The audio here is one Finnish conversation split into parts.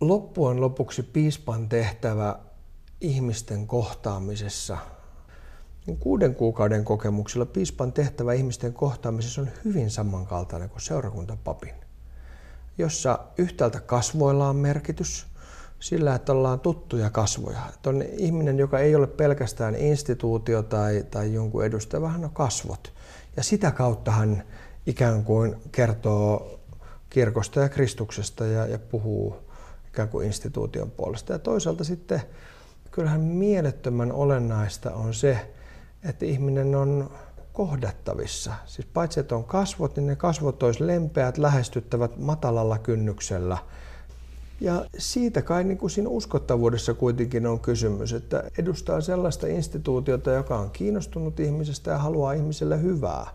loppujen lopuksi piispan tehtävä ihmisten kohtaamisessa, niin kuuden kuukauden kokemuksella piispan tehtävä ihmisten kohtaamisessa on hyvin samankaltainen kuin seurakuntapapin, jossa yhtäältä kasvoilla on merkitys sillä, että ollaan tuttuja kasvoja. Että on ihminen, joka ei ole pelkästään instituutio tai, tai jonkun edustaja, vaan hän on kasvot. Ja sitä kautta hän ikään kuin kertoo kirkosta ja Kristuksesta ja, ja puhuu ikään kuin instituution puolesta. Ja toisaalta sitten kyllähän mielettömän olennaista on se, että ihminen on kohdattavissa. Siis paitsi, että on kasvot, niin ne kasvot olisi lempeät, lähestyttävät matalalla kynnyksellä. Ja siitä kai niin kuin siinä uskottavuudessa kuitenkin on kysymys, että edustaa sellaista instituutiota, joka on kiinnostunut ihmisestä ja haluaa ihmiselle hyvää,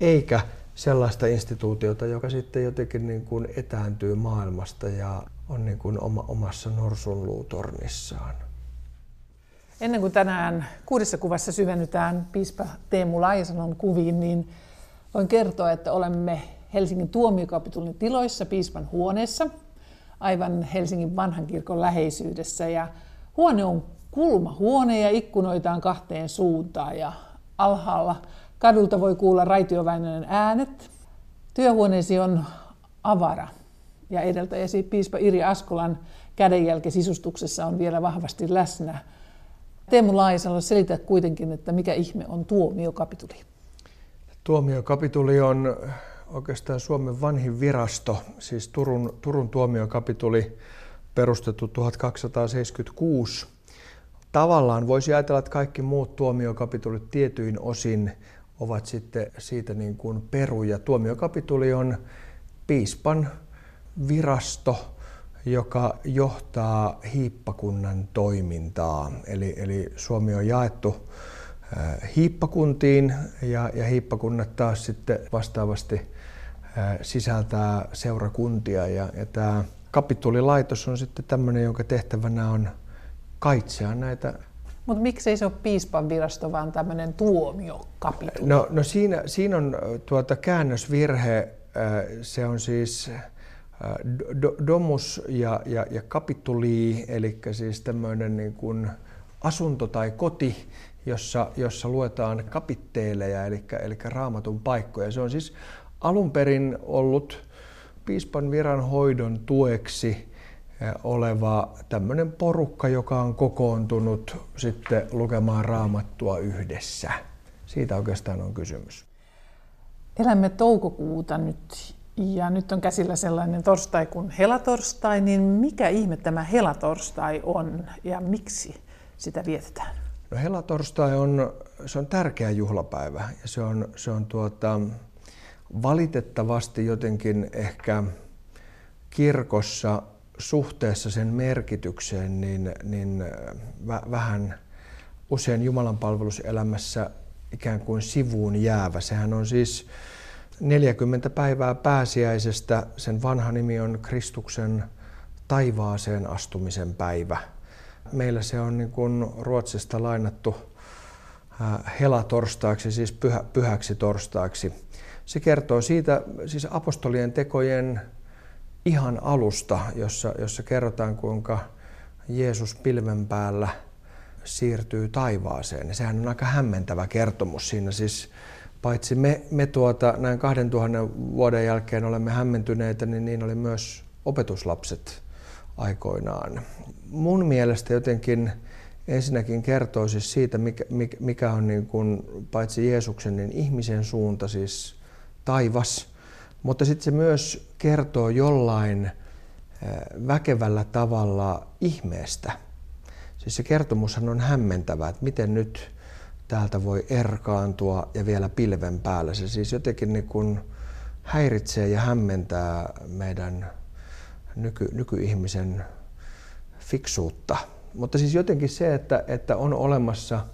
eikä sellaista instituutiota, joka sitten jotenkin niin kuin etääntyy maailmasta ja on niin kuin oma, omassa norsunluutornissaan. Ennen kuin tänään kuudessa kuvassa syvennytään piispa Teemu Laisanon kuviin, niin voin kertoa, että olemme Helsingin tuomiokapitulin tiloissa piispan huoneessa, aivan Helsingin vanhan kirkon läheisyydessä. Ja huone on kulmahuone ja ikkunoita on kahteen suuntaan ja alhaalla kadulta voi kuulla raitioväinön äänet. Työhuoneesi on avara ja edeltäjäsi piispa Iri Askolan kädenjälki sisustuksessa on vielä vahvasti läsnä. Teemu Laisalo, selitä kuitenkin, että mikä ihme on tuomiokapituli? Tuomiokapituli on oikeastaan Suomen vanhin virasto, siis Turun, Turun tuomiokapituli perustettu 1276. Tavallaan voisi ajatella, että kaikki muut tuomiokapitulit tietyin osin ovat sitten siitä niin kuin peruja. Tuomiokapituli on piispan virasto, joka johtaa hiippakunnan toimintaa. Eli, eli Suomi on jaettu äh, hiippakuntiin ja, ja hiippakunnat taas sitten vastaavasti äh, sisältää seurakuntia. Ja, ja tämä kapitulilaitos on sitten tämmöinen, jonka tehtävänä on kaitsea näitä mutta miksei se ole piispan virasto, vaan tämmöinen tuomiokapituli? No, no siinä, siinä on tuota käännösvirhe. Se on siis domus ja, ja, ja kapituli, eli siis tämmöinen niin kuin asunto tai koti, jossa, jossa luetaan kapitteeleja, eli, eli raamatun paikkoja. Se on siis alun perin ollut piispan viran hoidon tueksi oleva tämmöinen porukka, joka on kokoontunut sitten lukemaan raamattua yhdessä. Siitä oikeastaan on kysymys. Elämme toukokuuta nyt ja nyt on käsillä sellainen torstai kuin helatorstai, niin mikä ihme tämä helatorstai on ja miksi sitä vietetään? No helatorstai on, se on tärkeä juhlapäivä ja se on, se on tuota, valitettavasti jotenkin ehkä kirkossa suhteessa sen merkitykseen niin, niin vä, vähän usein Jumalan palveluselämässä ikään kuin sivuun jäävä. Sehän on siis 40 päivää pääsiäisestä. Sen vanha nimi on Kristuksen taivaaseen astumisen päivä. Meillä se on niin kuin Ruotsista lainattu helatorstaiksi, siis pyhä, pyhäksi torstaiksi. Se kertoo siitä siis apostolien tekojen ihan alusta, jossa, jossa kerrotaan kuinka Jeesus pilven päällä siirtyy taivaaseen. Sehän on aika hämmentävä kertomus siinä. Siis paitsi me, me tuota, näin 2000 vuoden jälkeen olemme hämmentyneitä, niin niin oli myös opetuslapset aikoinaan. Mun mielestä jotenkin ensinnäkin kertoisi siitä, mikä, mikä on niin kuin, paitsi Jeesuksen, niin ihmisen suunta, siis taivas, mutta sitten se myös kertoo jollain eh, väkevällä tavalla ihmeestä. Siis se kertomushan on hämmentävä, että miten nyt täältä voi erkaantua ja vielä pilven päällä. Se siis jotenkin niin kuin häiritsee ja hämmentää meidän nyky, nykyihmisen fiksuutta. Mutta siis jotenkin se, että, että on olemassa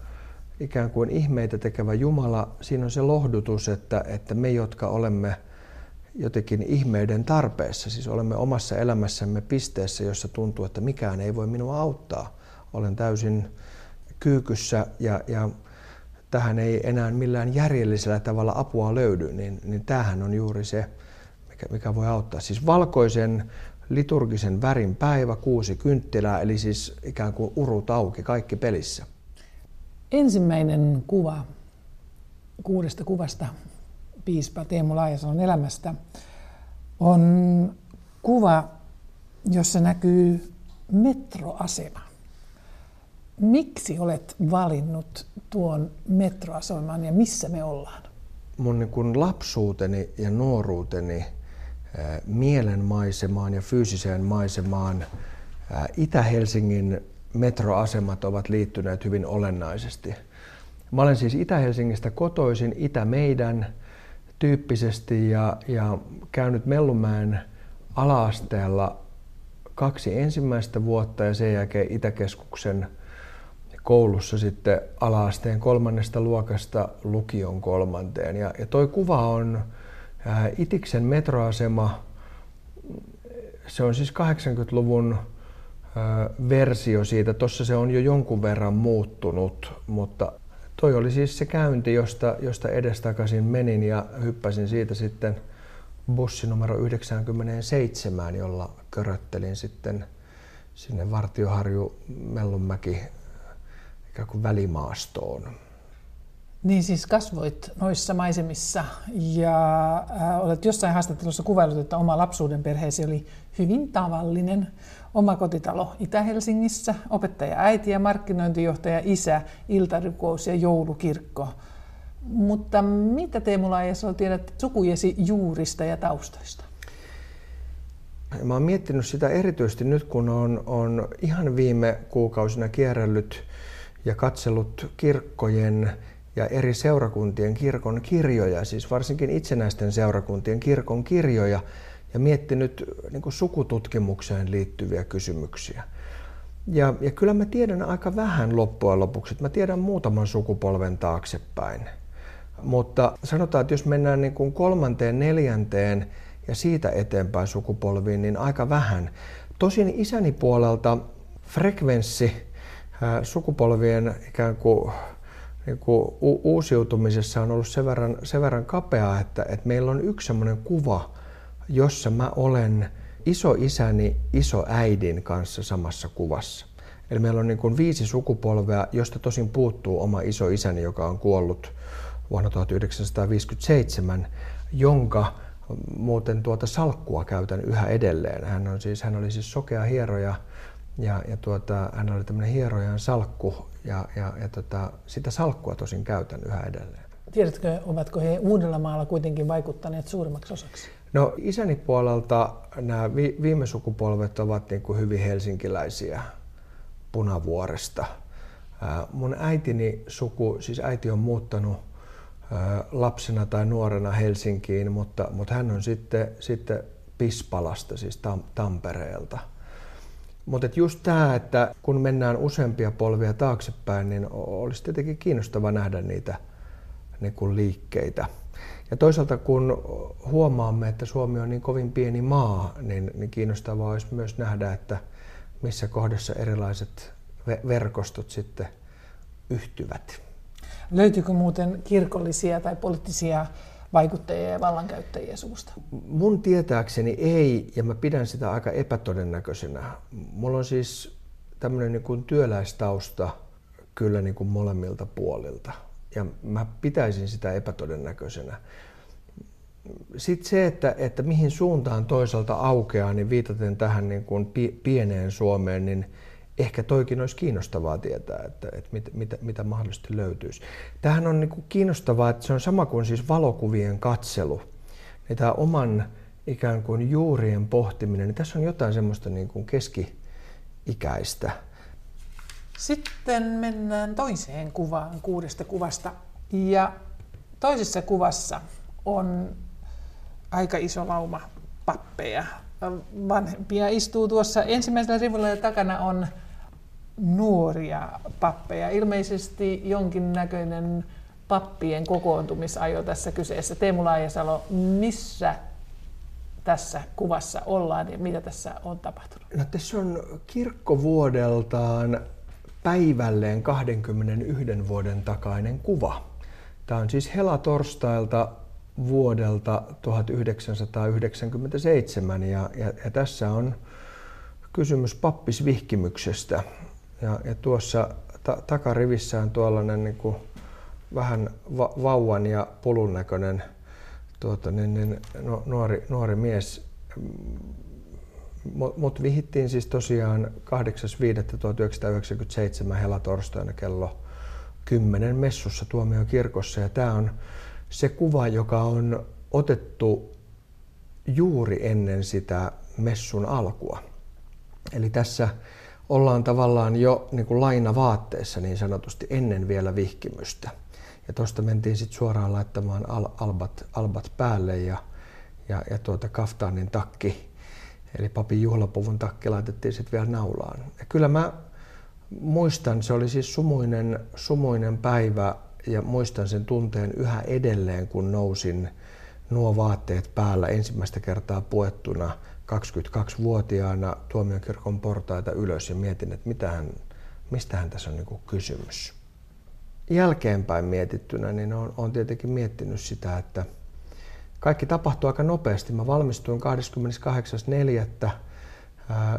ikään kuin ihmeitä tekevä Jumala, siinä on se lohdutus, että, että me, jotka olemme jotenkin ihmeiden tarpeessa, siis olemme omassa elämässämme pisteessä, jossa tuntuu, että mikään ei voi minua auttaa. Olen täysin kyykyssä ja, ja tähän ei enää millään järjellisellä tavalla apua löydy, niin, niin tämähän on juuri se, mikä, mikä voi auttaa. Siis valkoisen liturgisen värin päivä, kuusi kynttilää, eli siis ikään kuin urut auki, kaikki pelissä. Ensimmäinen kuva kuudesta kuvasta piispa Teemu Laajasalon elämästä on kuva, jossa näkyy metroasema. Miksi olet valinnut tuon metroaseman ja missä me ollaan? Mun niin kuin lapsuuteni ja nuoruuteni mielen maisemaan ja fyysiseen maisemaan Itä-Helsingin metroasemat ovat liittyneet hyvin olennaisesti. Mä olen siis Itä-Helsingistä kotoisin, Itä meidän tyyppisesti ja, ja käynyt Mellumäen alaasteella kaksi ensimmäistä vuotta ja sen jälkeen Itäkeskuksen koulussa sitten alaasteen kolmannesta luokasta lukion kolmanteen. Ja, ja toi kuva on ää, Itiksen metroasema. Se on siis 80-luvun ää, versio siitä. Tuossa se on jo jonkun verran muuttunut, mutta toi oli siis se käynti, josta, josta edestakaisin menin ja hyppäsin siitä sitten bussi numero 97, jolla köröttelin sitten sinne Vartioharju Mellunmäki ikään kuin välimaastoon. Niin siis kasvoit noissa maisemissa ja äh, olet jossain haastattelussa kuvailut, että oma lapsuuden perheesi oli hyvin tavallinen. Oma kotitalo Itä-Helsingissä, opettaja äiti ja markkinointijohtaja isä, iltarukous ja joulukirkko. Mutta mitä Teemu Laajassa tiedät sukujesi juurista ja taustoista? Mä oon miettinyt sitä erityisesti nyt, kun on, on ihan viime kuukausina kierrellyt ja katsellut kirkkojen ja eri seurakuntien kirkon kirjoja, siis varsinkin itsenäisten seurakuntien kirkon kirjoja, ja miettinyt niin kuin sukututkimukseen liittyviä kysymyksiä. Ja, ja kyllä mä tiedän aika vähän loppujen lopuksi, mä tiedän muutaman sukupolven taaksepäin. Mutta sanotaan, että jos mennään niin kuin kolmanteen, neljänteen ja siitä eteenpäin sukupolviin, niin aika vähän. Tosin isäni puolelta frekvenssi sukupolvien ikään kuin, niin kuin uusiutumisessa on ollut sen verran, sen verran kapea, että, että meillä on yksi sellainen kuva, jossa mä olen isoisäni, isoäidin kanssa samassa kuvassa. Eli meillä on niin kuin viisi sukupolvea, josta tosin puuttuu oma isoisäni, joka on kuollut vuonna 1957, jonka muuten tuota salkkua käytän yhä edelleen. Hän, on siis, hän oli siis sokea hieroja ja, ja tuota, hän oli tämmöinen hierojan salkku ja, ja, ja tota, sitä salkkua tosin käytän yhä edelleen. Tiedätkö, ovatko he Uudellamaalla kuitenkin vaikuttaneet suurimmaksi osaksi? No isäni puolelta nämä vi, viime sukupolvet ovat niin kuin hyvin helsinkiläisiä Punavuoresta. Mun äitini suku, siis äiti on muuttanut lapsena tai nuorena Helsinkiin, mutta, mutta hän on sitten, sitten Pispalasta, siis Tampereelta – mutta just tämä, että kun mennään useampia polvia taaksepäin, niin olisi tietenkin kiinnostava nähdä niitä niin kuin liikkeitä. Ja toisaalta kun huomaamme, että Suomi on niin kovin pieni maa, niin, niin kiinnostavaa olisi myös nähdä, että missä kohdassa erilaiset verkostot sitten yhtyvät. Löytyykö muuten kirkollisia tai poliittisia vaikuttajia ja vallankäyttäjiä suusta? Mun tietääkseni ei, ja mä pidän sitä aika epätodennäköisenä. Mulla on siis tämmöinen niin kuin työläistausta kyllä niin kuin molemmilta puolilta, ja mä pitäisin sitä epätodennäköisenä. Sitten se, että, että mihin suuntaan toisaalta aukeaa, niin viitaten tähän niin kuin pieneen Suomeen, niin ehkä toikin olisi kiinnostavaa tietää, että, että mit, mitä, mitä mahdollisesti löytyisi. Tähän on niin kuin kiinnostavaa, että se on sama kuin siis valokuvien katselu. Niin tämä oman ikään kuin juurien pohtiminen, niin tässä on jotain semmoista niin kuin keski-ikäistä. Sitten mennään toiseen kuvaan kuudesta kuvasta. Ja toisessa kuvassa on aika iso lauma pappeja. Vanhempia istuu tuossa ensimmäisellä rivulla ja takana on nuoria pappeja. Ilmeisesti jonkinnäköinen pappien kokoontumisajo tässä kyseessä. Teemu Laajasalo, missä tässä kuvassa ollaan ja mitä tässä on tapahtunut? No, tässä on kirkkovuodeltaan päivälleen 21 vuoden takainen kuva. Tämä on siis helatorstailta vuodelta 1997 ja, ja, ja tässä on kysymys pappisvihkimyksestä. Ja, ja tuossa ta- takarivissä on tuollainen niin kuin vähän va- vauvan ja pulun näköinen tuota, niin, niin, nuori, nuori mies. Mut vihittiin siis tosiaan 8.5.1997 helatorstaina kello 10 messussa tuomiokirkossa. Ja tämä on se kuva, joka on otettu juuri ennen sitä messun alkua. Eli tässä ollaan tavallaan jo niin kuin lainavaatteessa niin sanotusti ennen vielä vihkimystä. Ja tuosta mentiin sitten suoraan laittamaan al- albat, albat päälle ja, ja, ja tuota kaftaanin takki, eli papin juhlapuvun takki laitettiin sitten vielä naulaan. Ja kyllä mä muistan, se oli siis sumuinen, sumuinen päivä ja muistan sen tunteen yhä edelleen, kun nousin nuo vaatteet päällä ensimmäistä kertaa puettuna 22-vuotiaana tuomiokirkon portaita ylös ja mietin, että mitähän, mistähän tässä on niin kysymys. Jälkeenpäin mietittynä niin olen, tietenkin miettinyt sitä, että kaikki tapahtui aika nopeasti. Mä valmistuin 28.4.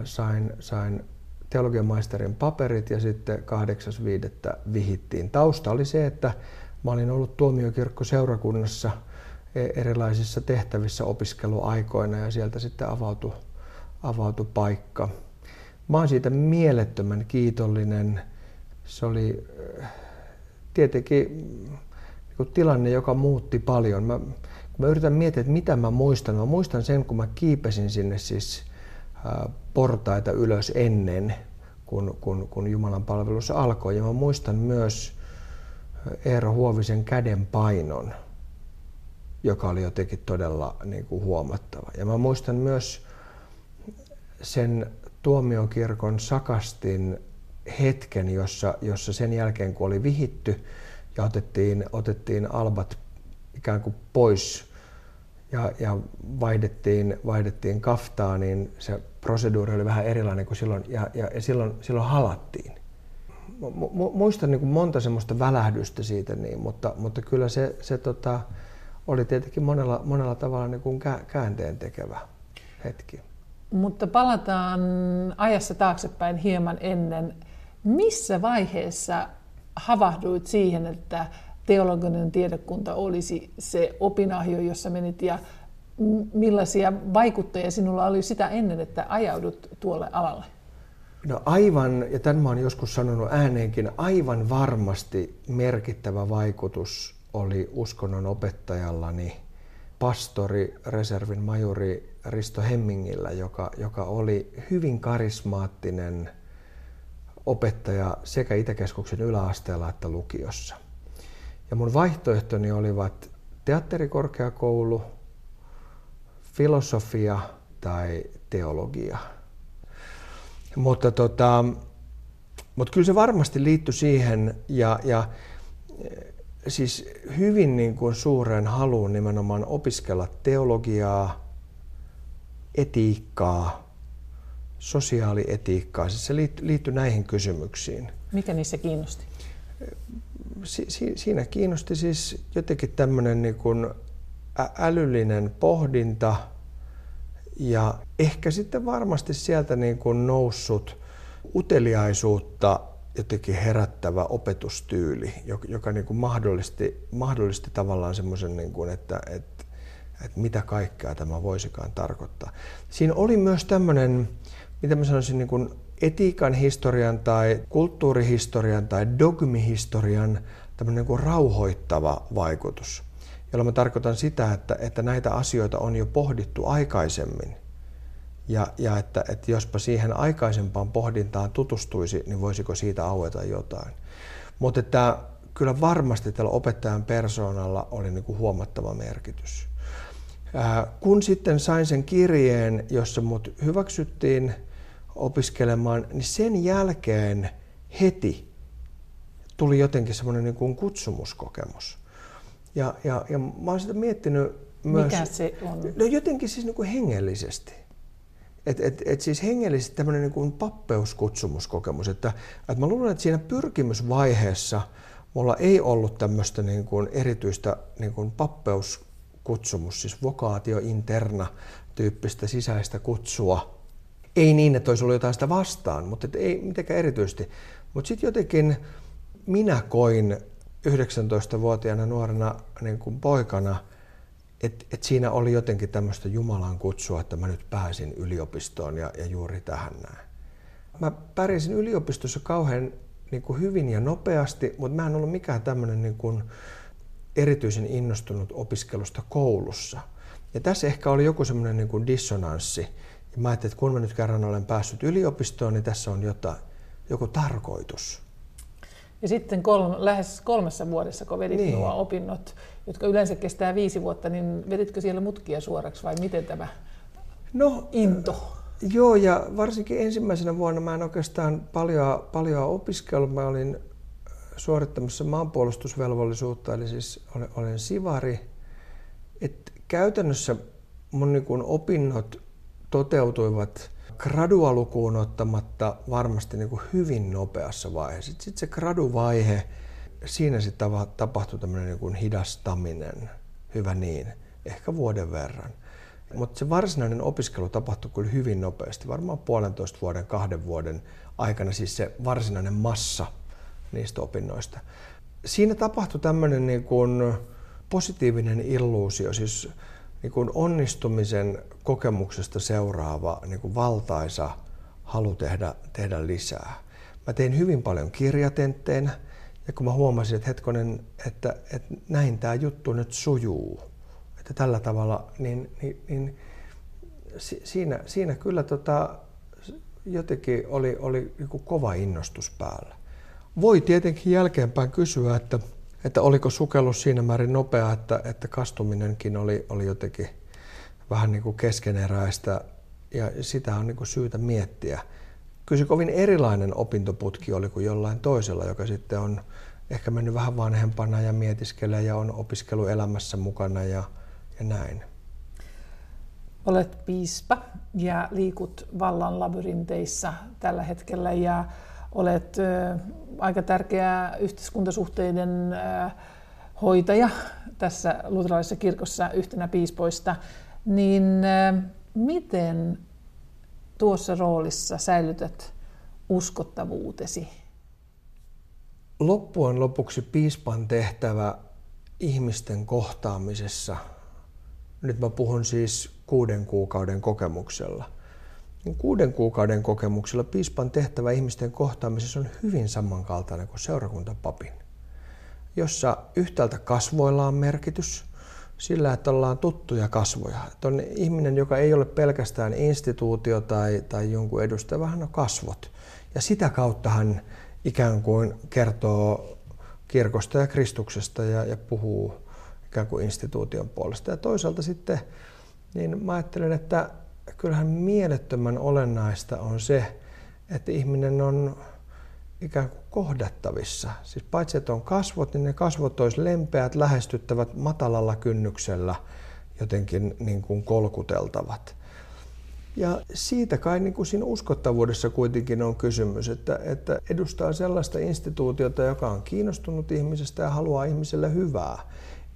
Sain, sain teologian maisterin paperit ja sitten 8.5. vihittiin. Tausta oli se, että mä olin ollut tuomiokirkko seurakunnassa e, erilaisissa tehtävissä opiskeluaikoina ja sieltä sitten avautui, avautui paikka. Mä oon siitä mielettömän kiitollinen. Se oli tietenkin niin tilanne, joka muutti paljon. Mä, mä yritän miettiä, että mitä mä muistan, mä muistan sen, kun mä kiipesin sinne siis portaita ylös ennen, kun, kun, kun Jumalan palvelus alkoi. Ja mä muistan myös Eero Huovisen käden painon, joka oli jotenkin todella niin kuin huomattava. Ja mä muistan myös sen tuomiokirkon sakastin hetken, jossa, jossa sen jälkeen kun oli vihitty ja otettiin, otettiin albat ikään kuin pois ja, ja vaihdettiin, vaihdettiin kaftaa, niin se proseduuri oli vähän erilainen kuin silloin, ja, ja, ja silloin, silloin halattiin. Muistan niin kuin monta semmoista välähdystä siitä, niin, mutta, mutta kyllä se, se tota, oli tietenkin monella, monella tavalla niin kuin käänteen tekevä hetki. Mutta palataan ajassa taaksepäin hieman ennen. Missä vaiheessa havahduit siihen, että teologinen tiedekunta olisi se opinahjo, jossa menit ja millaisia vaikuttajia sinulla oli sitä ennen, että ajaudut tuolle alalle? No aivan, ja tämän mä olen joskus sanonut ääneenkin, aivan varmasti merkittävä vaikutus oli uskonnon opettajallani pastori, reservin majuri Risto Hemmingillä, joka, joka oli hyvin karismaattinen opettaja sekä Itäkeskuksen yläasteella että lukiossa. Ja mun vaihtoehtoni olivat teatterikorkeakoulu, filosofia tai teologia. Mutta, tota, mutta kyllä se varmasti liittyi siihen ja, ja siis hyvin niin kuin suureen haluun nimenomaan opiskella teologiaa, etiikkaa, sosiaalietiikkaa. Siis se liittyi näihin kysymyksiin. Mikä niissä kiinnosti? Si, si, siinä kiinnosti siis jotenkin tämmöinen niin älyllinen pohdinta ja ehkä sitten varmasti sieltä niin kuin noussut uteliaisuutta jotenkin herättävä opetustyyli, joka, joka niin kuin mahdollisti, mahdollisti tavallaan semmoisen, niin kuin, että, että, että mitä kaikkea tämä voisikaan tarkoittaa. Siinä oli myös tämmöinen, mitä mä sanoisin, niin kuin etiikan historian tai kulttuurihistorian tai dogmihistorian tämmöinen kuin rauhoittava vaikutus jolloin mä tarkoitan sitä, että, että näitä asioita on jo pohdittu aikaisemmin. Ja, ja että, että jospa siihen aikaisempaan pohdintaan tutustuisi, niin voisiko siitä aueta jotain. Mutta että kyllä varmasti tällä opettajan persoonalla oli niin kuin huomattava merkitys. Ää, kun sitten sain sen kirjeen, jossa mut hyväksyttiin opiskelemaan, niin sen jälkeen heti tuli jotenkin semmoinen niin kuin kutsumuskokemus. Ja, ja, ja mä oon sitä miettinyt myös... Mikä se on? No jotenkin siis niin kuin hengellisesti. Et, et, et siis hengellisesti tämmöinen niin kuin pappeuskutsumoskokemus. Että, että mä luulen, että siinä pyrkimysvaiheessa mulla ei ollut tämmöistä niin kuin erityistä niin kuin pappeus kutsumus, siis vokaatio interna tyyppistä sisäistä kutsua. Ei niin, että olisi ollut jotain sitä vastaan, mutta ei mitenkään erityisesti. Mutta sitten jotenkin minä koin 19-vuotiaana nuorena niin kuin poikana, että et siinä oli jotenkin tämmöistä Jumalan kutsua, että mä nyt pääsin yliopistoon ja, ja juuri tähän näin. Mä pärjäsin yliopistossa kauhean niin kuin hyvin ja nopeasti, mutta mä en ollut mikään tämmöinen niin kuin erityisen innostunut opiskelusta koulussa. Ja tässä ehkä oli joku semmoinen niin kuin dissonanssi. Ja mä ajattelin, että kun mä nyt kerran olen päässyt yliopistoon, niin tässä on jotain, joku tarkoitus. Ja sitten kolme, lähes kolmessa vuodessa, kun vedit niin. nuo opinnot, jotka yleensä kestää viisi vuotta, niin veditkö siellä mutkia suoraksi vai miten tämä no, into? Joo, ja varsinkin ensimmäisenä vuonna mä en oikeastaan paljon, paljon opiskellut. Mä olin suorittamassa maanpuolustusvelvollisuutta, eli siis olen, olen sivari. Et käytännössä mun niin kun opinnot toteutuivat gradua lukuun ottamatta varmasti niin kuin hyvin nopeassa vaiheessa. Sitten sit se graduvaihe, siinä sitten tapahtui tämmöinen niin kuin hidastaminen, hyvä niin, ehkä vuoden verran. Mutta se varsinainen opiskelu tapahtui kyllä hyvin nopeasti, varmaan puolentoista vuoden, kahden vuoden aikana, siis se varsinainen massa niistä opinnoista. Siinä tapahtui tämmöinen niin kuin positiivinen illuusio, siis niin kuin onnistumisen kokemuksesta seuraava niin kuin valtaisa halu tehdä, tehdä lisää. Mä tein hyvin paljon kirjatentteinä ja kun mä huomasin, että hetkonen, että, että näin tämä juttu nyt sujuu, että tällä tavalla, niin, niin, niin siinä, siinä kyllä tota, jotenkin oli, oli joku kova innostus päällä. Voi tietenkin jälkeenpäin kysyä, että että oliko sukellus siinä määrin nopea, että, että kastuminenkin oli, oli jotenkin vähän niin kuin keskeneräistä ja sitä on niin kuin syytä miettiä. Kyllä se kovin erilainen opintoputki oli kuin jollain toisella, joka sitten on ehkä mennyt vähän vanhempana ja mietiskelee ja on opiskeluelämässä mukana ja, ja näin. Olet piispa ja liikut vallan labyrinteissa tällä hetkellä ja olet aika tärkeä yhteiskuntasuhteiden hoitaja tässä luterilaisessa kirkossa yhtenä piispoista, niin miten tuossa roolissa säilytät uskottavuutesi? Loppujen lopuksi piispan tehtävä ihmisten kohtaamisessa, nyt mä puhun siis kuuden kuukauden kokemuksella, kuuden kuukauden kokemuksella piispan tehtävä ihmisten kohtaamisessa on hyvin samankaltainen kuin seurakuntapapin, jossa yhtäältä kasvoilla on merkitys sillä, että ollaan tuttuja kasvoja. Että on ihminen, joka ei ole pelkästään instituutio tai, tai jonkun edustaja, vaan hän on kasvot. Ja sitä kautta hän ikään kuin kertoo kirkosta ja Kristuksesta ja, ja puhuu ikään kuin instituution puolesta. Ja toisaalta sitten niin mä ajattelen, että kyllähän mielettömän olennaista on se, että ihminen on ikään kuin kohdattavissa. Siis paitsi, että on kasvot, niin ne kasvot olisi lempeät, lähestyttävät matalalla kynnyksellä jotenkin niin kuin kolkuteltavat. Ja siitä kai niin kuin siinä uskottavuudessa kuitenkin on kysymys, että, että edustaa sellaista instituutiota, joka on kiinnostunut ihmisestä ja haluaa ihmiselle hyvää,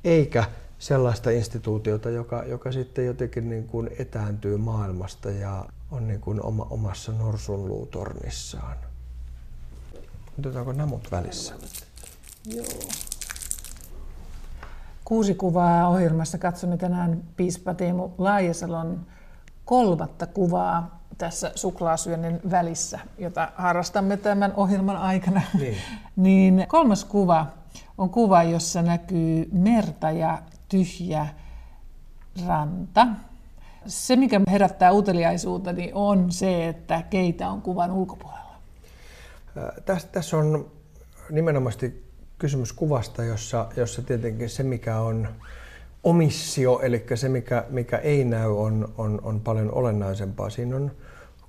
eikä sellaista instituutiota, joka, joka sitten jotenkin niin kuin etääntyy maailmasta ja on niin kuin oma, omassa norsunluutornissaan. Otetaanko namut välissä? Joo. Kuusi kuvaa ohjelmassa katsomme tänään piispa Teemu Laajasalon kolmatta kuvaa tässä suklaasyönnin välissä, jota harrastamme tämän ohjelman aikana. Niin. niin kolmas kuva on kuva, jossa näkyy merta ja tyhjä ranta. Se, mikä herättää uteliaisuuteni, on se, että keitä on kuvan ulkopuolella. Tässä, tässä on nimenomaan kysymys kuvasta, jossa, jossa tietenkin se, mikä on omissio, eli se, mikä, mikä ei näy, on, on, on paljon olennaisempaa. Siinä on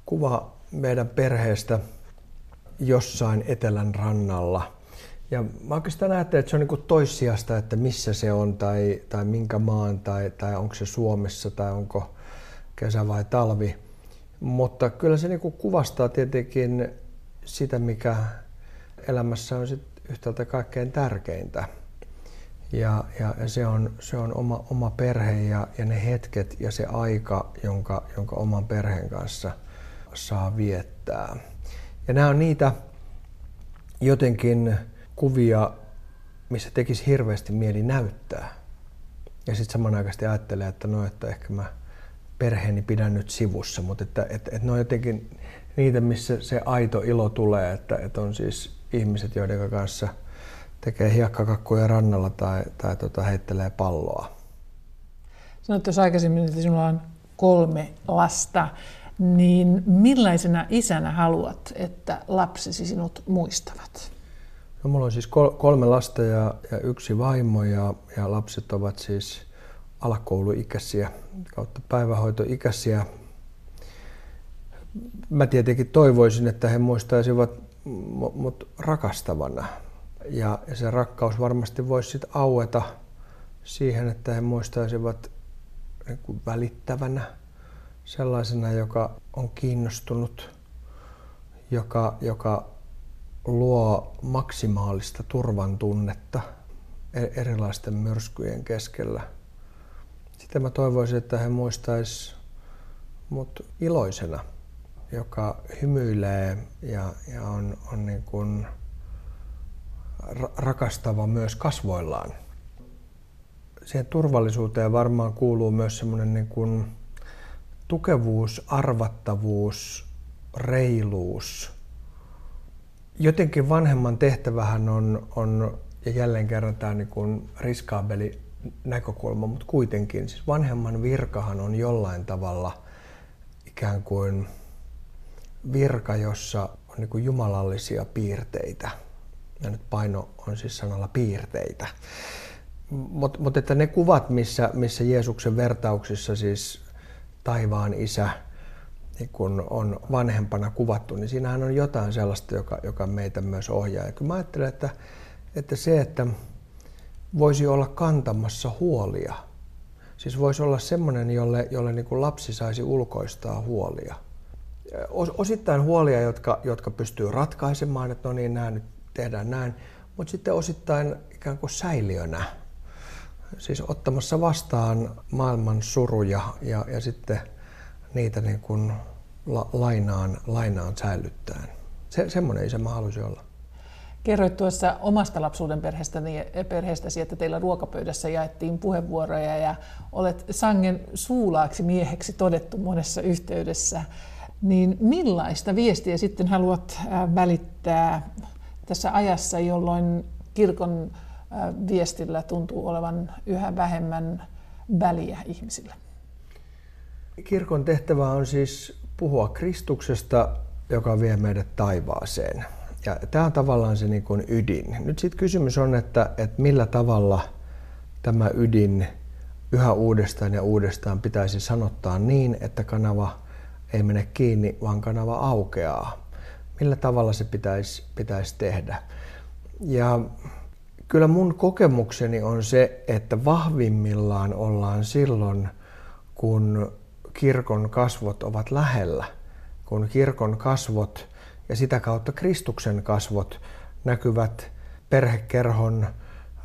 kuva meidän perheestä jossain etelän rannalla – ja mä oikeastaan ajattelen, että se on niin toissijasta, että missä se on tai, tai minkä maan tai, tai onko se Suomessa tai onko kesä vai talvi. Mutta kyllä se niin kuvastaa tietenkin sitä, mikä elämässä on sit yhtäältä kaikkein tärkeintä. Ja, ja, ja se on, se on oma, oma perhe ja, ja ne hetket ja se aika, jonka, jonka oman perheen kanssa saa viettää. Ja nämä on niitä jotenkin kuvia, missä tekisi hirveästi mieli näyttää. Ja sitten samanaikaisesti ajattelee, että no, että ehkä mä perheeni pidän nyt sivussa, mutta että, että, että ne on jotenkin niitä, missä se aito ilo tulee, että, että on siis ihmiset, joiden kanssa tekee hiekkakakkuja rannalla tai, tai tota, heittelee palloa. Sanoit tuossa aikaisemmin, että sinulla on kolme lasta, niin millaisena isänä haluat, että lapsesi sinut muistavat? No, mulla on siis kolme lasta ja, ja yksi vaimo ja, ja lapset ovat siis alakouluikäisiä kautta päivähoitoikäisiä. Mä tietenkin toivoisin, että he muistaisivat mut rakastavana. Ja, ja se rakkaus varmasti voisi sitten aueta siihen, että he muistaisivat niin välittävänä, sellaisena, joka on kiinnostunut, joka, joka luo maksimaalista turvan tunnetta e-, erilaisten myrskyjen keskellä. Sitten mä toivoisin, että he muistais mut iloisena, joka hymyilee ja, ja on, on niin kuin rakastava myös kasvoillaan. Siihen turvallisuuteen varmaan kuuluu myös semmoinen niin tukevuus, arvattavuus, reiluus. Jotenkin vanhemman tehtävähän on, on ja jälleen kerran tämä niin riskaabeli näkökulma, mutta kuitenkin siis vanhemman virkahan on jollain tavalla ikään kuin virka, jossa on niin kuin jumalallisia piirteitä. Ja nyt paino on siis sanalla piirteitä. Mutta mut että ne kuvat, missä, missä Jeesuksen vertauksissa siis taivaan isä niin kun on vanhempana kuvattu, niin siinähän on jotain sellaista, joka, joka meitä myös ohjaa. Ja kyllä mä ajattelen, että, että se, että voisi olla kantamassa huolia, siis voisi olla semmoinen, jolle, jolle niin kuin lapsi saisi ulkoistaa huolia. Osittain huolia, jotka, jotka pystyy ratkaisemaan, että no niin, nämä nyt tehdään näin, mutta sitten osittain ikään kuin säiliönä siis ottamassa vastaan maailman suruja ja, ja sitten niitä niin kuin la, lainaan, lainaan säilyttäen. Se, semmoinen isä mä haluaisin olla. Kerroit tuossa omasta lapsuuden perheestäsi, perheestäsi, että teillä ruokapöydässä jaettiin puheenvuoroja ja olet sangen suulaaksi mieheksi todettu monessa yhteydessä. Niin millaista viestiä sitten haluat välittää tässä ajassa, jolloin kirkon viestillä tuntuu olevan yhä vähemmän väliä ihmisillä. Kirkon tehtävä on siis puhua Kristuksesta, joka vie meidät taivaaseen. Ja tämä on tavallaan se niin kuin ydin. Nyt sitten kysymys on, että, että millä tavalla tämä ydin yhä uudestaan ja uudestaan pitäisi sanottaa niin, että kanava ei mene kiinni, vaan kanava aukeaa. Millä tavalla se pitäisi, pitäisi tehdä. Ja Kyllä mun kokemukseni on se, että vahvimmillaan ollaan silloin, kun kirkon kasvot ovat lähellä, kun kirkon kasvot ja sitä kautta Kristuksen kasvot näkyvät perhekerhon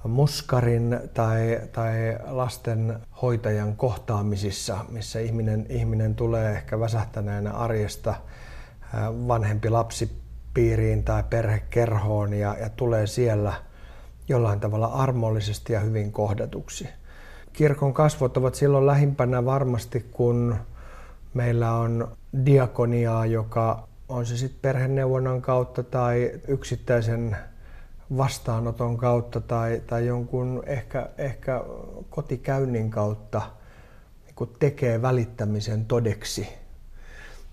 muskarin tai, tai lasten hoitajan kohtaamisissa, missä ihminen, ihminen tulee ehkä väsähtäneenä arjesta vanhempi lapsipiiriin tai perhekerhoon ja, ja tulee siellä – jollain tavalla armollisesti ja hyvin kohdatuksi. Kirkon kasvot ovat silloin lähimpänä varmasti, kun meillä on diakoniaa, joka on se sitten perheneuvonnan kautta tai yksittäisen vastaanoton kautta tai, tai jonkun ehkä, ehkä kotikäynnin kautta niin tekee välittämisen todeksi.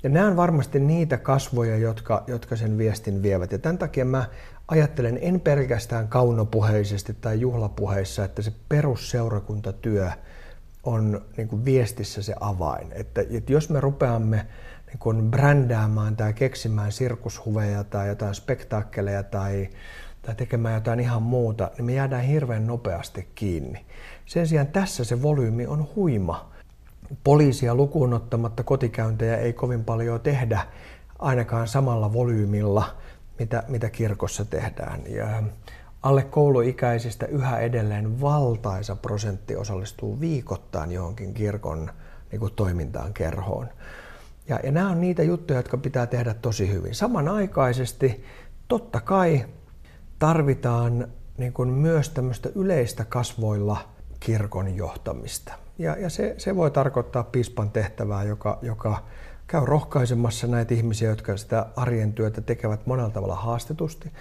Ja nämä on varmasti niitä kasvoja, jotka, jotka sen viestin vievät. Ja tämän takia mä ajattelen en pelkästään kaunopuheisesti tai juhlapuheissa, että se perusseurakuntatyö on niin kuin viestissä se avain. Että, että jos me rupeamme niin kuin brändäämään tai keksimään sirkushuveja tai jotain spektaakkeleja tai, tai tekemään jotain ihan muuta, niin me jäädään hirveän nopeasti kiinni. Sen sijaan tässä se volyymi on huima. Poliisia lukuun ottamatta kotikäyntejä ei kovin paljon tehdä ainakaan samalla volyymilla – mitä, mitä kirkossa tehdään. Ja alle kouluikäisistä yhä edelleen valtaisa prosentti osallistuu viikoittain johonkin kirkon niin kuin toimintaan kerhoon. Ja, ja nämä on niitä juttuja, jotka pitää tehdä tosi hyvin. Samanaikaisesti totta kai tarvitaan niin kuin myös tämmöistä yleistä kasvoilla kirkon johtamista. Ja, ja se, se voi tarkoittaa piispan tehtävää, joka, joka käy rohkaisemassa näitä ihmisiä, jotka sitä arjen työtä tekevät monella tavalla haastetusti,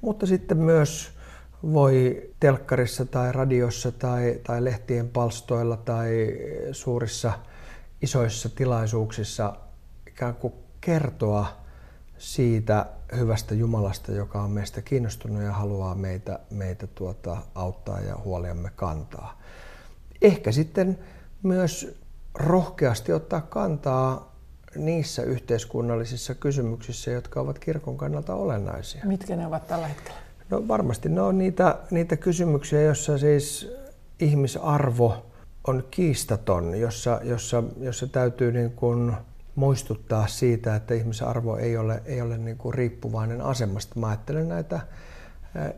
mutta sitten myös voi telkkarissa tai radiossa tai, tai lehtien palstoilla tai suurissa isoissa tilaisuuksissa ikään kuin kertoa siitä hyvästä Jumalasta, joka on meistä kiinnostunut ja haluaa meitä, meitä tuota, auttaa ja huoliamme kantaa. Ehkä sitten myös rohkeasti ottaa kantaa niissä yhteiskunnallisissa kysymyksissä, jotka ovat kirkon kannalta olennaisia. Mitkä ne ovat tällä hetkellä? No varmasti ne on niitä, niitä kysymyksiä, joissa siis ihmisarvo on kiistaton, jossa, jossa, jossa täytyy niin kuin muistuttaa siitä, että ihmisarvo ei ole, ei ole niin kuin riippuvainen asemasta. Mä ajattelen näitä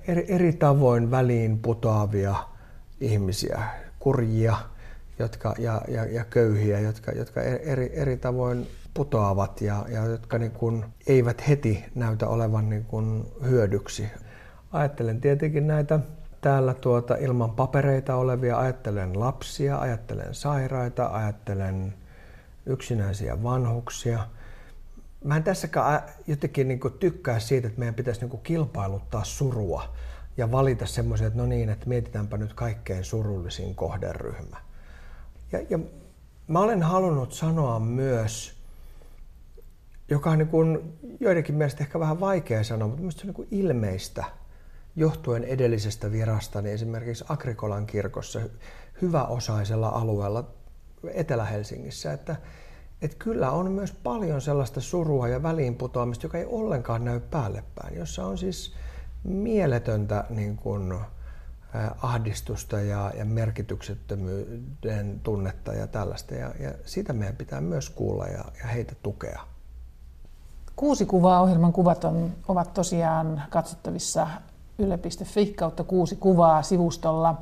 eri, eri tavoin väliin putoavia ihmisiä, kurjia jotka, ja, ja, ja köyhiä, jotka, jotka eri, eri tavoin putoavat ja, ja jotka niin kuin eivät heti näytä olevan niin kuin hyödyksi. Ajattelen tietenkin näitä täällä tuota ilman papereita olevia, ajattelen lapsia, ajattelen sairaita, ajattelen yksinäisiä vanhuksia. Mä en tässäkään jotenkin niin kuin tykkää siitä, että meidän pitäisi niin kuin kilpailuttaa surua ja valita semmoisia, että no niin, että mietitäänpä nyt kaikkein surullisin kohderyhmä. Ja, ja mä olen halunnut sanoa myös, joka on niin kuin joidenkin mielestä ehkä vähän vaikea sanoa, mutta mielestäni se on niin kuin ilmeistä johtuen edellisestä virasta, niin esimerkiksi Agrikolan kirkossa hyväosaisella alueella Etelä-Helsingissä, että, että kyllä on myös paljon sellaista surua ja väliinputoamista, joka ei ollenkaan näy päälle päin, jossa on siis mieletöntä niin kuin, ahdistusta ja, ja merkityksettömyyden tunnetta ja tällaista. Ja, ja sitä meidän pitää myös kuulla ja, ja heitä tukea. Kuusi kuvaa ohjelman kuvat on, ovat tosiaan katsottavissa yle.fi kautta kuusi kuvaa sivustolla.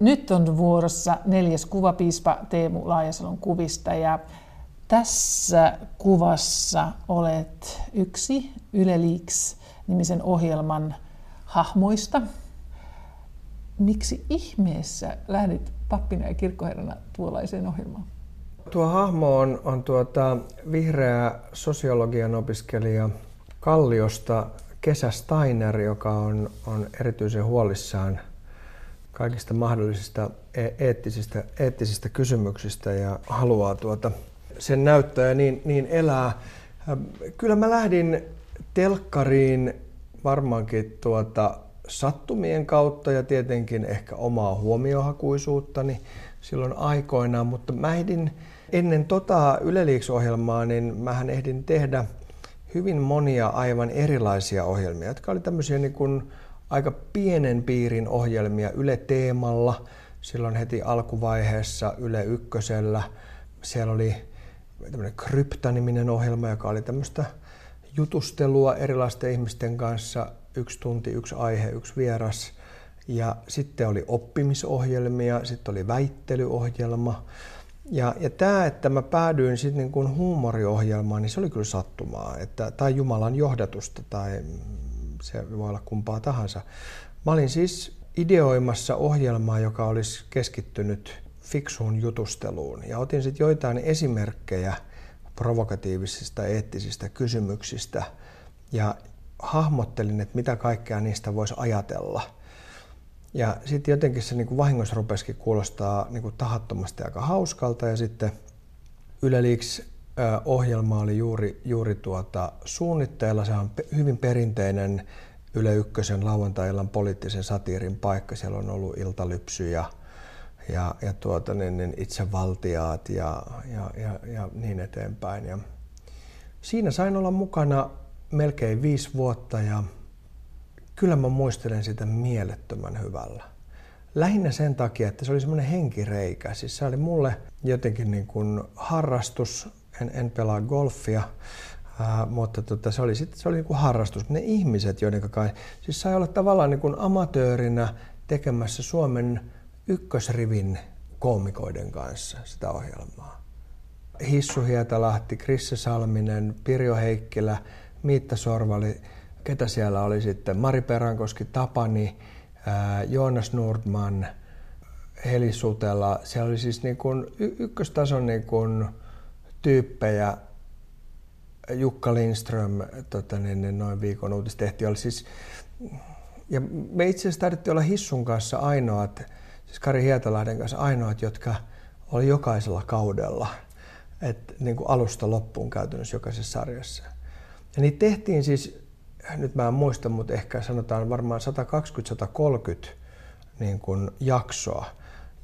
Nyt on vuorossa neljäs kuva piispa Teemu Laajasalon kuvista ja tässä kuvassa olet yksi Yle nimisen ohjelman hahmoista. Miksi ihmeessä lähdit pappina ja kirkkoherrana tuollaiseen ohjelmaan? Tuo hahmo on, on tuota vihreä sosiologian opiskelija Kalliosta, Kesä Steiner, joka on, on erityisen huolissaan kaikista mahdollisista e- eettisistä, eettisistä kysymyksistä ja haluaa tuota, sen näyttää niin, niin elää. Kyllä mä lähdin telkkariin varmaankin tuota sattumien kautta ja tietenkin ehkä omaa huomiohakuisuuttani silloin aikoinaan, mutta mä ehdin ennen tota Yle ohjelmaa niin mähän ehdin tehdä hyvin monia aivan erilaisia ohjelmia, jotka oli tämmöisiä niin kuin aika pienen piirin ohjelmia Yle Teemalla, silloin heti alkuvaiheessa Yle Ykkösellä. Siellä oli tämmöinen Krypta-niminen ohjelma, joka oli tämmöistä jutustelua erilaisten ihmisten kanssa, yksi tunti, yksi aihe, yksi vieras. Ja sitten oli oppimisohjelmia, sitten oli väittelyohjelma. Ja, ja tämä, että mä päädyin sitten niin kuin huumoriohjelmaan, niin se oli kyllä sattumaa. Että, tai Jumalan johdatusta, tai se voi olla kumpaa tahansa. Mä olin siis ideoimassa ohjelmaa, joka olisi keskittynyt fiksuun jutusteluun. Ja otin sitten joitain esimerkkejä provokatiivisista eettisistä kysymyksistä ja hahmottelin, että mitä kaikkea niistä voisi ajatella. Ja sitten jotenkin se niin vahingossa rupesikin kuulostaa niin kuin tahattomasti aika hauskalta ja sitten Yle Leaks ohjelma oli juuri, juuri tuota suunnitteilla. Se on hyvin perinteinen Yle Ykkösen lauantai-illan poliittisen satiirin paikka. Siellä on ollut iltalypsy ja, ja, ja tuota, niin, niin itsevaltiaat ja, ja, ja, ja niin eteenpäin. Ja siinä sain olla mukana melkein viisi vuotta ja kyllä mä muistelen sitä mielettömän hyvällä. Lähinnä sen takia, että se oli semmoinen henkireikä. Siis se oli mulle jotenkin niin kuin harrastus. En, en pelaa golfia, Uh, mutta tota, se oli, sit, se oli niin kuin harrastus. Ne ihmiset, joiden kai, siis sai olla tavallaan niin kuin amatöörinä tekemässä Suomen ykkösrivin koomikoiden kanssa sitä ohjelmaa. Hissu Hietalahti, Krisse Salminen, Pirjo Heikkilä, Miitta Sorvali, ketä siellä oli sitten, Mari Perankoski, Tapani, Joonas Nordman, Heli Sutela. Siellä oli siis niin kuin ykköstason niin kuin tyyppejä. Jukka Lindström, tota, niin, niin noin viikon uutistehti, oli siis ja me itse asiassa tarvittiin olla Hissun kanssa ainoat, siis Kari Hietalahden kanssa ainoat, jotka oli jokaisella kaudella, että niin kuin alusta loppuun käytännössä jokaisessa sarjassa. Ja niitä tehtiin siis, nyt mä en muista, mutta ehkä sanotaan varmaan 120-130 niin kuin jaksoa.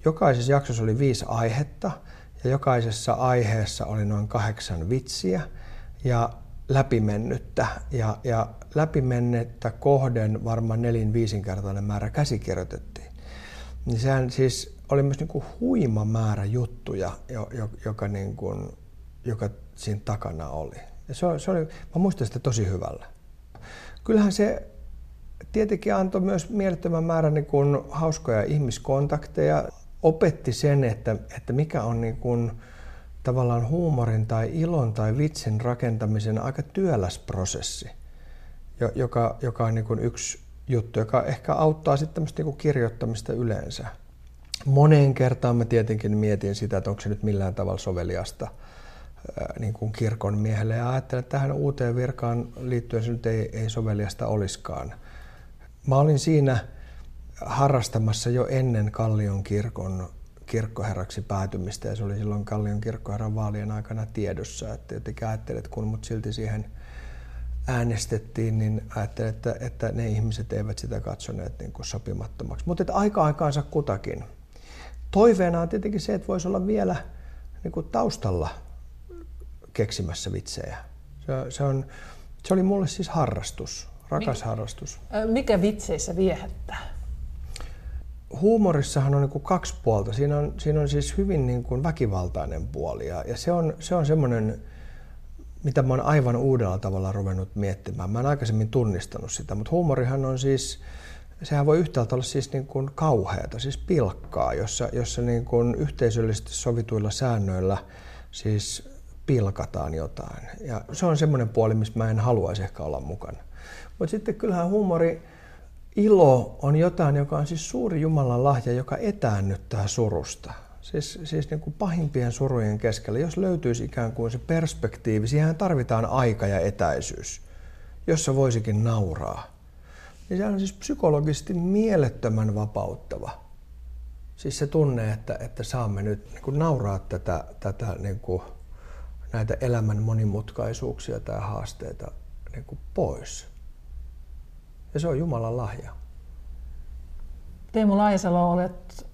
Jokaisessa jaksossa oli viisi aihetta ja jokaisessa aiheessa oli noin kahdeksan vitsiä ja läpimennyttä. Ja, ja läpimennettä kohden varmaan nelin viisinkertainen määrä käsikirjoitettiin. Niin sehän siis oli myös niin kuin huima määrä juttuja, joka, niin kuin, joka siinä takana oli. Ja se, se oli, mä muistan sitä tosi hyvällä. Kyllähän se tietenkin antoi myös mielettömän määrän niin kuin hauskoja ihmiskontakteja. Opetti sen, että, että mikä on niin kuin tavallaan huumorin tai ilon tai vitsin rakentamisen aika työläs prosessi joka, joka on niin kuin yksi juttu, joka ehkä auttaa sitten tämmöistä niin kuin kirjoittamista yleensä. Moneen kertaan mä tietenkin mietin sitä, että onko se nyt millään tavalla soveliasta niin kuin kirkon miehelle ja ajattelen, että tähän uuteen virkaan liittyen se nyt ei, ei soveliasta olisikaan. Mä olin siinä harrastamassa jo ennen Kallion kirkon kirkkoherraksi päätymistä ja se oli silloin Kallion kirkkoherran vaalien aikana tiedossa, että jotenkin ajattelin, että kun mut silti siihen – äänestettiin, niin ajattelin, että, että ne ihmiset eivät sitä katsoneet niin kuin sopimattomaksi. Mutta aika aikaansa kutakin. Toiveena on tietenkin se, että voisi olla vielä niin kuin taustalla keksimässä vitsejä. Se, se, on, se oli mulle siis harrastus, rakas mikä, harrastus. Mikä vitseissä viehättää? Huumorissahan on niin kuin kaksi puolta. Siinä on, siinä on siis hyvin niin kuin väkivaltainen puoli ja, ja se on, se on semmoinen mitä mä oon aivan uudella tavalla ruvennut miettimään. Mä en aikaisemmin tunnistanut sitä, mutta huumorihan on siis, sehän voi yhtäältä olla siis niin kuin kauheata, siis pilkkaa, jossa, jossa niin kuin yhteisöllisesti sovituilla säännöillä siis pilkataan jotain. Ja se on semmoinen puoli, missä mä en haluaisi ehkä olla mukana. Mutta sitten kyllähän huumori, ilo on jotain, joka on siis suuri Jumalan lahja, joka etäännyttää surusta. Siis, siis niin kuin pahimpien surujen keskellä, jos löytyisi ikään kuin se perspektiivi, siihen tarvitaan aika ja etäisyys, jossa voisikin nauraa. Niin se on siis psykologisesti mielettömän vapauttava. Siis se tunne, että, että saamme nyt niin kuin nauraa tätä, tätä niin kuin, näitä elämän monimutkaisuuksia tai haasteita niin kuin pois. Ja se on Jumalan lahja. Teemu Laisalo, olet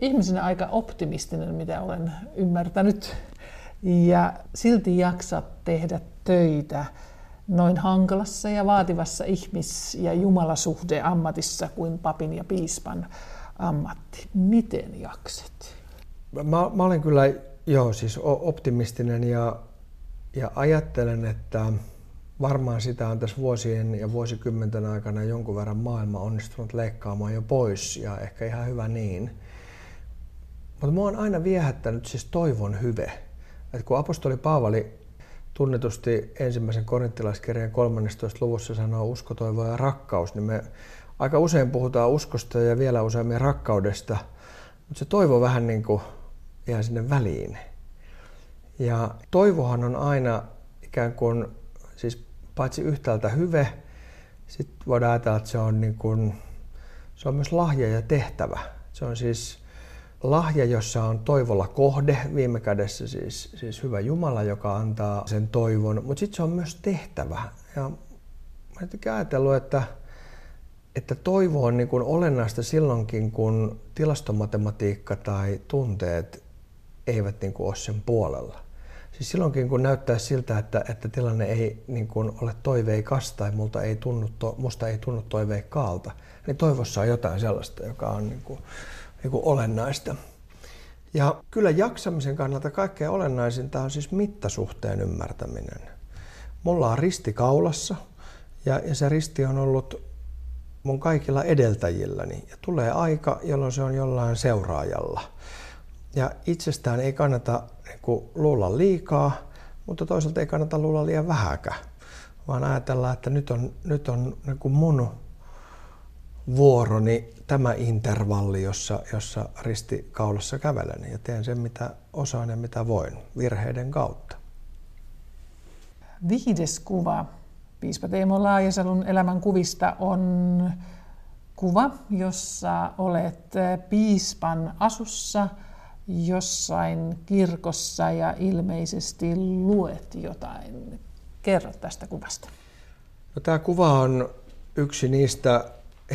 ihmisenä aika optimistinen, mitä olen ymmärtänyt. Ja silti jaksat tehdä töitä noin hankalassa ja vaativassa ihmis- ja jumalasuhde ammatissa kuin papin ja piispan ammatti. Miten jaksat? Mä, mä olen kyllä joo, siis optimistinen ja, ja ajattelen, että varmaan sitä on tässä vuosien ja vuosikymmenten aikana jonkun verran maailma onnistunut leikkaamaan jo pois ja ehkä ihan hyvä niin. Mutta mua on aina viehättänyt siis toivon hyve. Et kun apostoli Paavali tunnetusti ensimmäisen korinttilaiskirjan 13. luvussa sanoo usko, toivo ja rakkaus, niin me aika usein puhutaan uskosta ja vielä useammin rakkaudesta, mutta se toivo vähän niin kuin jää sinne väliin. Ja toivohan on aina ikään kuin, siis paitsi yhtäältä hyve, sitten voidaan ajatella, että se on, niin kuin, se on myös lahja ja tehtävä. Se on siis lahja, jossa on toivolla kohde, viime kädessä siis, siis hyvä Jumala, joka antaa sen toivon, mutta sitten se on myös tehtävä. Ja mä olen ajatellut, että, että toivo on niin kuin olennaista silloinkin, kun tilastomatematiikka tai tunteet eivät niin kuin ole sen puolella. Siis silloinkin, kun näyttää siltä, että, että tilanne ei niin kuin ole toiveikas tai multa ei tunnu, to, musta ei tunnu toiveikkaalta, niin toivossa on jotain sellaista, joka on niin kuin niin kuin olennaista. Ja kyllä jaksamisen kannalta kaikkein olennaisinta on siis mittasuhteen ymmärtäminen. mulla on risti kaulassa ja, ja se risti on ollut mun kaikilla edeltäjilläni. Ja tulee aika, jolloin se on jollain seuraajalla. Ja itsestään ei kannata niin kuin, luulla liikaa, mutta toisaalta ei kannata luulla liian vähäkä, vaan ajatellaan, että nyt on, nyt on niin kuin mun vuoroni tämä intervalli, jossa, jossa risti kaulassa kävelen ja teen sen, mitä osaan ja mitä voin virheiden kautta. Viides kuva Piispa Teemo Laajasalun elämän kuvista on kuva, jossa olet piispan asussa jossain kirkossa ja ilmeisesti luet jotain. Kerro tästä kuvasta. No, tämä kuva on yksi niistä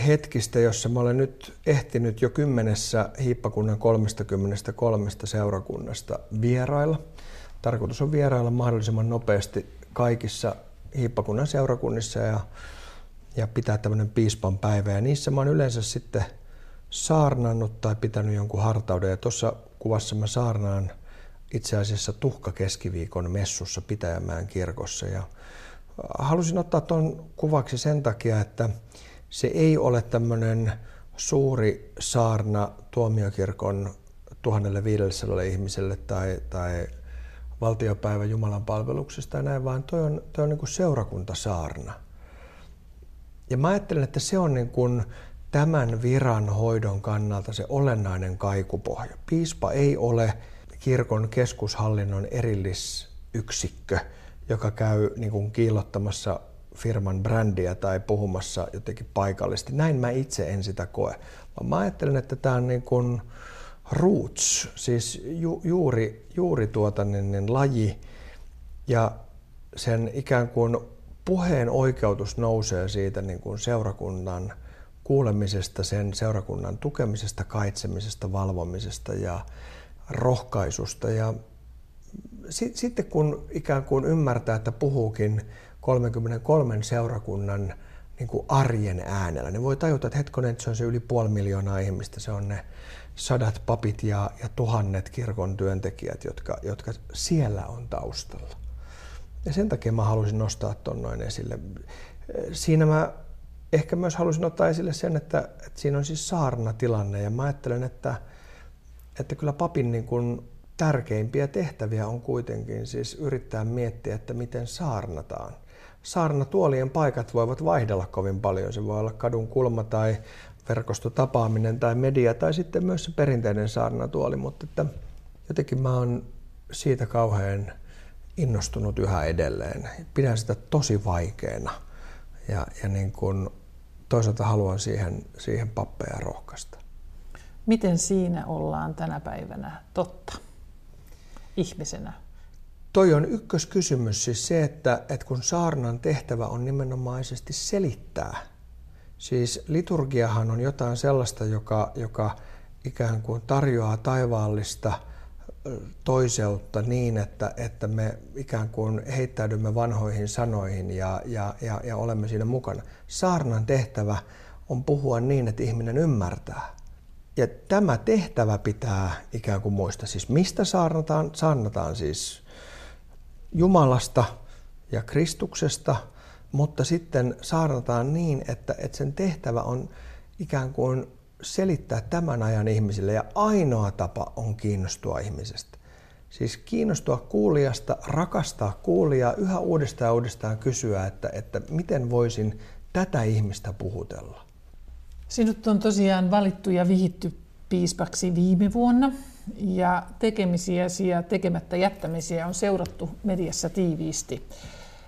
hetkistä, jossa mä olen nyt ehtinyt jo kymmenessä hiippakunnan 33 seurakunnasta vierailla. Tarkoitus on vierailla mahdollisimman nopeasti kaikissa hiippakunnan seurakunnissa ja, ja pitää tämmöinen piispan päivä. Ja niissä mä oon yleensä sitten saarnannut tai pitänyt jonkun hartauden. Ja tuossa kuvassa mä saarnaan itse asiassa tuhka keskiviikon messussa Pitäjämään kirkossa. Ja halusin ottaa tuon kuvaksi sen takia, että se ei ole tämmöinen suuri saarna tuomiokirkon 1500 ihmiselle tai, tai valtiopäivä Jumalan palveluksesta ja näin, vaan toi on, toi on niin kuin seurakuntasaarna. Ja mä ajattelen, että se on niin kuin tämän viran hoidon kannalta se olennainen kaikupohja. Piispa ei ole kirkon keskushallinnon erillisyksikkö, joka käy niin kuin kiillottamassa firman brändiä tai puhumassa jotenkin paikallisesti. Näin mä itse en sitä koe. Mä ajattelen, että tämä on niin kuin roots, siis ju, juuri, juuri tuota, niin, niin, laji ja sen ikään kuin puheen oikeutus nousee siitä niin kuin seurakunnan kuulemisesta, sen seurakunnan tukemisesta, kaitsemisesta, valvomisesta ja rohkaisusta. Ja sitten kun ikään kuin ymmärtää, että puhuukin 33 seurakunnan niin kuin arjen äänellä, niin voi tajuta, että hetkonen, että se on se yli puoli miljoonaa ihmistä, se on ne sadat papit ja, ja tuhannet kirkon työntekijät, jotka, jotka siellä on taustalla. Ja sen takia mä halusin nostaa tuon noin esille. Siinä mä ehkä myös halusin ottaa esille sen, että, että siinä on siis saarnatilanne ja mä ajattelen, että, että kyllä papin niin kuin tärkeimpiä tehtäviä on kuitenkin siis yrittää miettiä, että miten saarnataan. Saarnatuolien paikat voivat vaihdella kovin paljon. Se voi olla kadun kulma tai verkostotapaaminen tai media tai sitten myös se perinteinen saarnatuoli, mutta että jotenkin mä oon siitä kauhean innostunut yhä edelleen. Pidän sitä tosi vaikeana ja, ja niin kun toisaalta haluan siihen, siihen pappeja rohkaista. Miten siinä ollaan tänä päivänä totta ihmisenä? Toi on ykköskysymys, siis se, että, että kun saarnan tehtävä on nimenomaisesti selittää – Siis liturgiahan on jotain sellaista, joka, joka ikään kuin tarjoaa taivaallista toiseutta niin, että, että me ikään kuin heittäydymme vanhoihin sanoihin ja, ja, ja, ja olemme siinä mukana. Saarnan tehtävä on puhua niin, että ihminen ymmärtää. Ja tämä tehtävä pitää ikään kuin muistaa. Siis mistä saarnataan? Saarnataan siis Jumalasta ja Kristuksesta – mutta sitten saarnataan niin, että, että sen tehtävä on ikään kuin selittää tämän ajan ihmisille ja ainoa tapa on kiinnostua ihmisestä. Siis kiinnostua kuulijasta, rakastaa kuulijaa, yhä uudestaan ja uudestaan kysyä, että, että miten voisin tätä ihmistä puhutella. Sinut on tosiaan valittu ja vihitty piispaksi viime vuonna ja tekemisiäsi ja tekemättä jättämisiä on seurattu mediassa tiiviisti.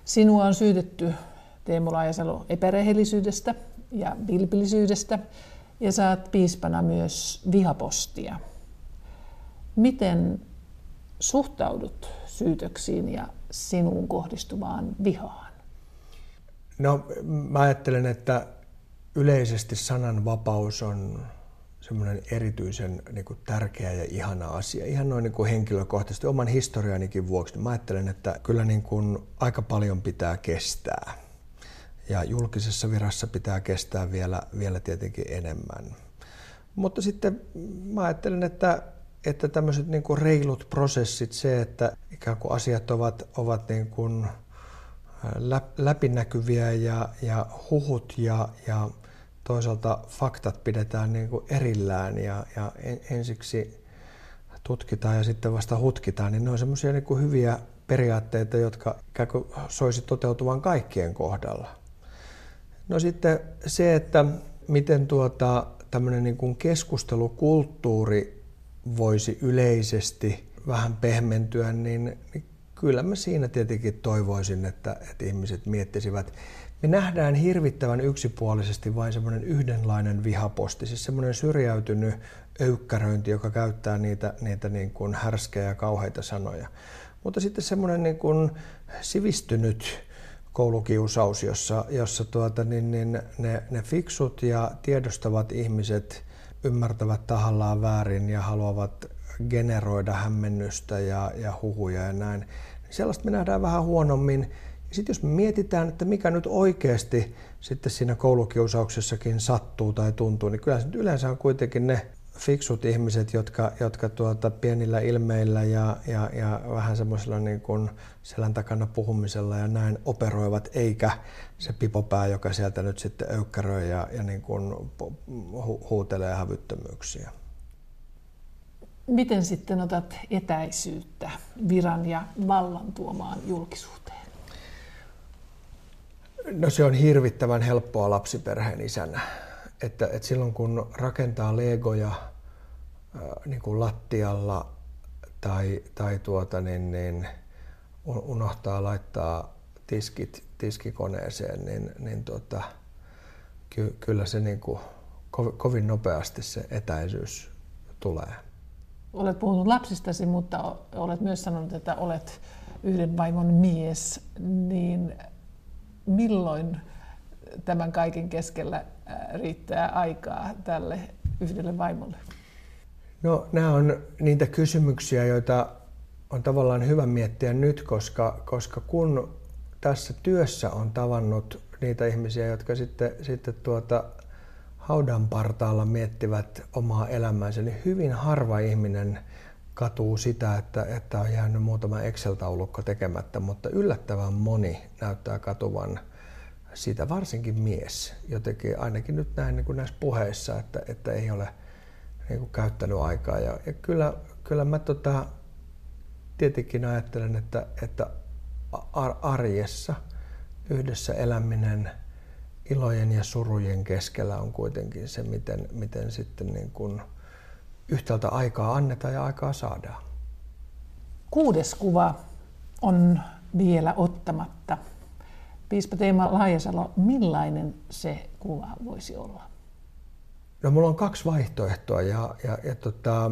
Sinua on syytetty Teemu Laajasalo epärehellisyydestä ja vilpillisyydestä ja saat piispana myös vihapostia. Miten suhtaudut syytöksiin ja sinuun kohdistuvaan vihaan? No, mä ajattelen, että yleisesti sananvapaus on semmoinen erityisen niin kuin, tärkeä ja ihana asia. Ihan noin niin kuin henkilökohtaisesti oman historianikin vuoksi. Niin mä ajattelen, että kyllä niin kuin, aika paljon pitää kestää ja julkisessa virassa pitää kestää vielä, vielä tietenkin enemmän. Mutta sitten mä ajattelen, että, että tämmöiset niin kuin reilut prosessit, se, että ikään kuin asiat ovat, ovat niin kuin läpinäkyviä ja, ja huhut ja, ja toisaalta faktat pidetään niin kuin erillään ja, ja ensiksi tutkitaan ja sitten vasta hutkitaan, niin ne on semmoisia niin hyviä periaatteita, jotka soisi toteutuvan kaikkien kohdalla. No sitten se, että miten tuota, tämmöinen niin kuin keskustelukulttuuri voisi yleisesti vähän pehmentyä, niin, niin kyllä mä siinä tietenkin toivoisin, että, että ihmiset miettisivät. Me nähdään hirvittävän yksipuolisesti vain semmoinen yhdenlainen vihaposti, siis semmoinen syrjäytynyt öykkäröinti, joka käyttää niitä, niitä niin kuin härskejä ja kauheita sanoja. Mutta sitten semmoinen niin kuin sivistynyt koulukiusaus, jossa, jossa tuota, niin, niin ne, ne fiksut ja tiedostavat ihmiset ymmärtävät tahallaan väärin ja haluavat generoida hämmennystä ja, ja huhuja ja näin. Niin sellaista me nähdään vähän huonommin. Sitten jos me mietitään, että mikä nyt oikeasti sitten siinä koulukiusauksessakin sattuu tai tuntuu, niin kyllä se yleensä on kuitenkin ne fiksut ihmiset, jotka, jotka tuota pienillä ilmeillä ja, ja, ja vähän semmoisella niin kuin selän takana puhumisella ja näin operoivat, eikä se pipopää, joka sieltä nyt sitten öykkäröi ja, ja niin kuin hu, huutelee hävyttömyyksiä. Miten sitten otat etäisyyttä viran ja vallan tuomaan julkisuuteen? No se on hirvittävän helppoa lapsiperheen isänä että, että silloin kun rakentaa legoja äh, niin kuin lattialla tai, tai tuota, niin, niin unohtaa laittaa tiskit tiskikoneeseen, niin, niin tuota, ky, kyllä se niin kuin, kovin nopeasti se etäisyys tulee. Olet puhunut lapsistasi, mutta olet myös sanonut, että olet yhden vaimon mies, niin milloin tämän kaiken keskellä riittää aikaa tälle yhdelle vaimolle? No nämä on niitä kysymyksiä, joita on tavallaan hyvä miettiä nyt, koska, koska kun tässä työssä on tavannut niitä ihmisiä, jotka sitten, sitten tuota, haudan partaalla miettivät omaa elämäänsä, niin hyvin harva ihminen katuu sitä, että, että on jäänyt muutama Excel-taulukko tekemättä, mutta yllättävän moni näyttää katuvan siitä varsinkin mies jotenkin, ainakin nyt näin niin kuin näissä puheissa, että, että ei ole niin kuin käyttänyt aikaa. Ja, ja kyllä, kyllä mä tota, tietenkin ajattelen, että, että arjessa yhdessä eläminen ilojen ja surujen keskellä on kuitenkin se, miten, miten sitten niin kuin yhtäältä aikaa annetaan ja aikaa saadaan. Kuudes kuva on vielä ottamatta. Piispa Teema Laajasalo, millainen se kuva voisi olla? No mulla on kaksi vaihtoehtoa ja, ja, ja tota,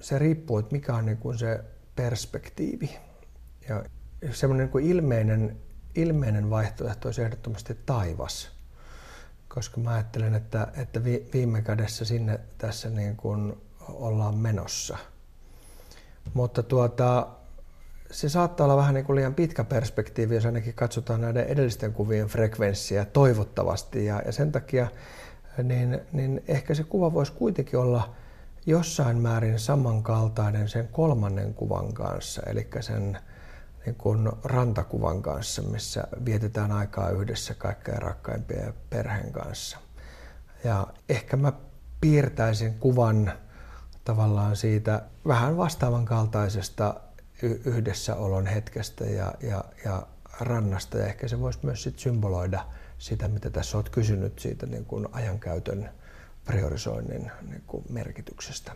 se riippuu, että mikä on niin kuin se perspektiivi. Ja semmoinen niin ilmeinen, ilmeinen vaihtoehto olisi ehdottomasti taivas, koska mä ajattelen, että, että viime kädessä sinne tässä niin kuin ollaan menossa. Mutta tuota, se saattaa olla vähän niin kuin liian pitkä perspektiivi, jos ainakin katsotaan näiden edellisten kuvien frekvenssiä toivottavasti. Ja, ja sen takia niin, niin ehkä se kuva voisi kuitenkin olla jossain määrin samankaltainen sen kolmannen kuvan kanssa, eli sen niin kuin rantakuvan kanssa, missä vietetään aikaa yhdessä kaikkein rakkaimpien perheen kanssa. Ja ehkä mä piirtäisin kuvan tavallaan siitä vähän vastaavan kaltaisesta yhdessäolon hetkestä ja, ja, ja rannasta. Ja ehkä se voisi myös sit symboloida sitä, mitä tässä olet kysynyt siitä niin kuin ajankäytön priorisoinnin niin kuin merkityksestä.